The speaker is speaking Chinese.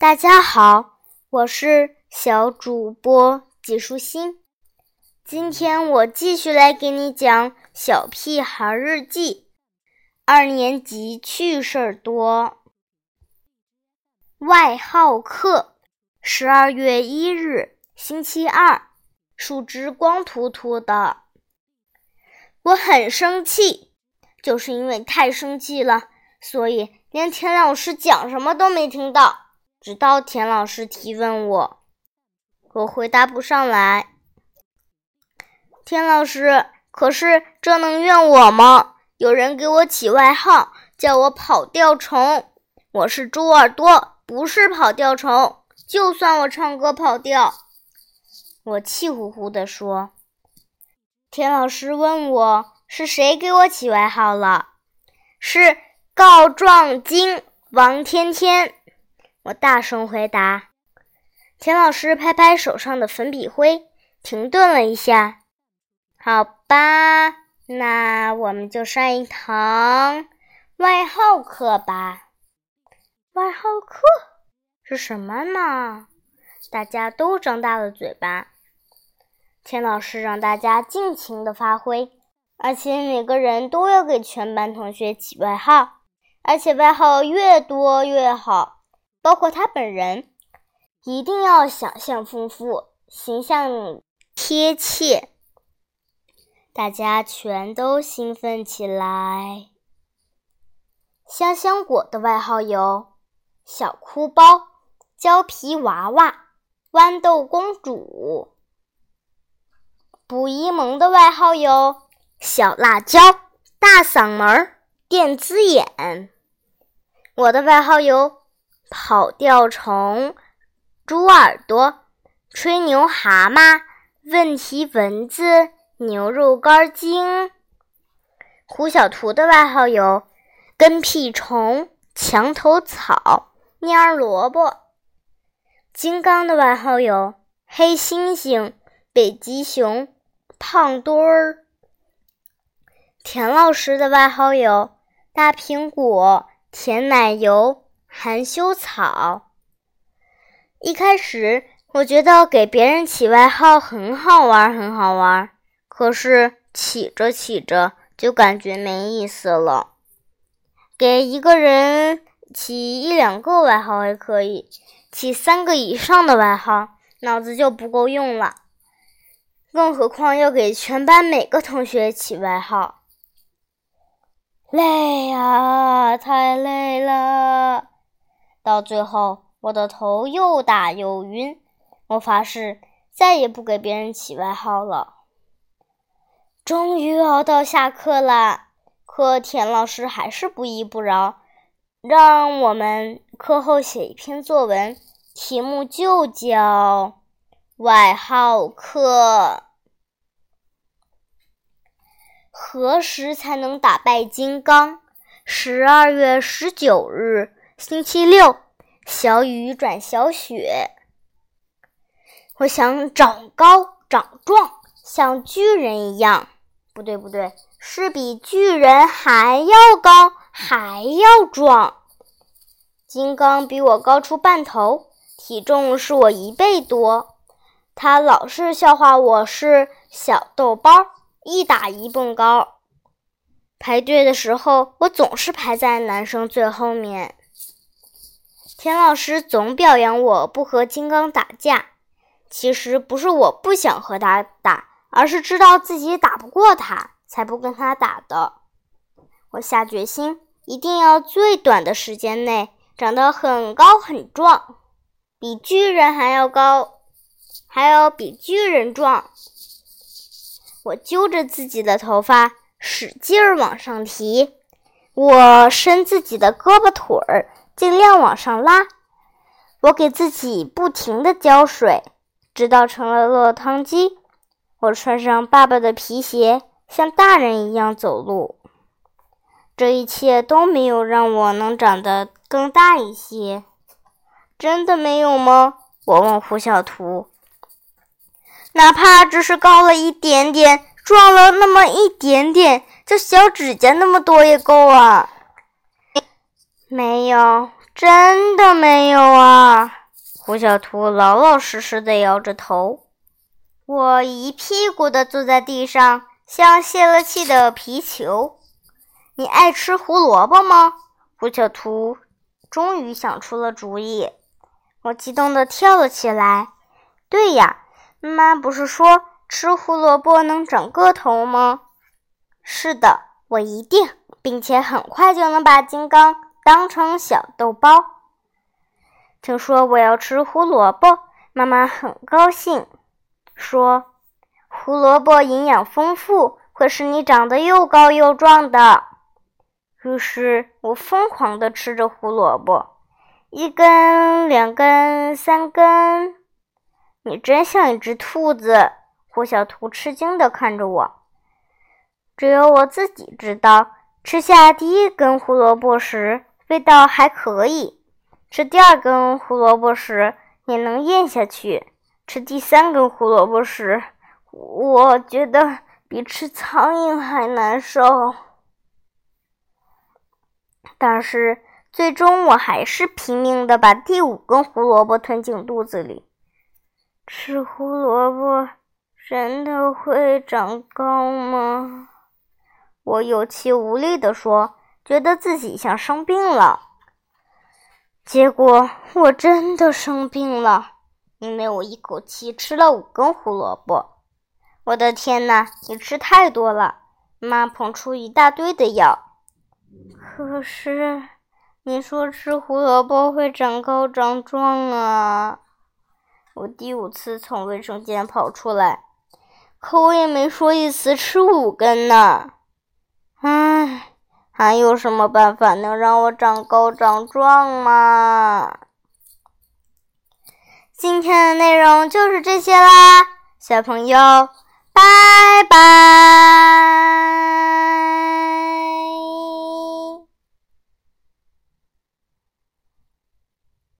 大家好，我是小主播季舒心。今天我继续来给你讲《小屁孩日记》二年级趣事儿多。外号课，十二月一日，星期二，树枝光秃秃的。我很生气，就是因为太生气了，所以连田老师讲什么都没听到。直到田老师提问我，我回答不上来。田老师，可是这能怨我吗？有人给我起外号，叫我跑调虫。我是猪耳朵，不是跑调虫。就算我唱歌跑调，我气呼呼地说。田老师问我是谁给我起外号了？是告状精王天天。我大声回答。田老师拍拍手上的粉笔灰，停顿了一下。好吧，那我们就上一堂外号课吧。外号课是什么呢？大家都张大了嘴巴。田老师让大家尽情的发挥，而且每个人都要给全班同学起外号，而且外号越多越好，包括他本人，一定要想象丰富，形象贴切。大家全都兴奋起来。香香果的外号有小哭包、胶皮娃娃、豌豆公主。卜一萌的外号有小辣椒、大嗓门、电子眼。我的外号有跑调虫、猪耳朵、吹牛蛤蟆、问题蚊子、牛肉干精。胡小图的外号有跟屁虫、墙头草、蔫萝卜。金刚的外号有黑猩猩、北极熊。胖墩儿，田老师的外号有大苹果、甜奶油、含羞草。一开始我觉得给别人起外号很好玩，很好玩。可是起着起着就感觉没意思了。给一个人起一两个外号还可以，起三个以上的外号，脑子就不够用了。更何况要给全班每个同学起外号，累呀，太累了。到最后，我的头又大又晕。我发誓再也不给别人起外号了。终于熬到下课了，可田老师还是不依不饶，让我们课后写一篇作文，题目就叫。外号课，何时才能打败金刚？十二月十九日，星期六，小雨转小雪。我想长高长壮，像巨人一样。不对，不对，是比巨人还要高，还要壮。金刚比我高出半头，体重是我一倍多。他老是笑话我是小豆包，一打一蹦高。排队的时候，我总是排在男生最后面。田老师总表扬我不和金刚打架，其实不是我不想和他打，而是知道自己打不过他，才不跟他打的。我下决心，一定要最短的时间内长得很高很壮，比巨人还要高。还要比巨人壮。我揪着自己的头发，使劲儿往上提；我伸自己的胳膊腿儿，尽量往上拉。我给自己不停地浇水，直到成了落汤鸡。我穿上爸爸的皮鞋，像大人一样走路。这一切都没有让我能长得更大一些。真的没有吗？我问胡小图。哪怕只是高了一点点，壮了那么一点点，就小指甲那么多也够啊。没有，真的没有啊！胡小图老老实实的摇着头。我一屁股的坐在地上，像泄了气的皮球。你爱吃胡萝卜吗？胡小图终于想出了主意。我激动的跳了起来。对呀，妈不是说吃胡萝卜能长个头吗？是的，我一定，并且很快就能把金刚。当成小豆包。听说我要吃胡萝卜，妈妈很高兴，说：“胡萝卜营养丰富，会使你长得又高又壮的。”于是我疯狂地吃着胡萝卜，一根、两根、三根。你真像一只兔子！胡小图吃惊地看着我。只有我自己知道，吃下第一根胡萝卜时。味道还可以，吃第二根胡萝卜时也能咽下去。吃第三根胡萝卜时，我觉得比吃苍蝇还难受。但是最终我还是拼命的把第五根胡萝卜吞进肚子里。吃胡萝卜真的会长高吗？我有气无力地说。觉得自己像生病了，结果我真的生病了，因为我一口气吃了五根胡萝卜。我的天哪，你吃太多了！妈捧出一大堆的药。可是你说吃胡萝卜会长高长壮啊！我第五次从卫生间跑出来，可我也没说一次吃五根呢。唉。还有什么办法能让我长高长壮吗？今天的内容就是这些啦小朋友拜拜。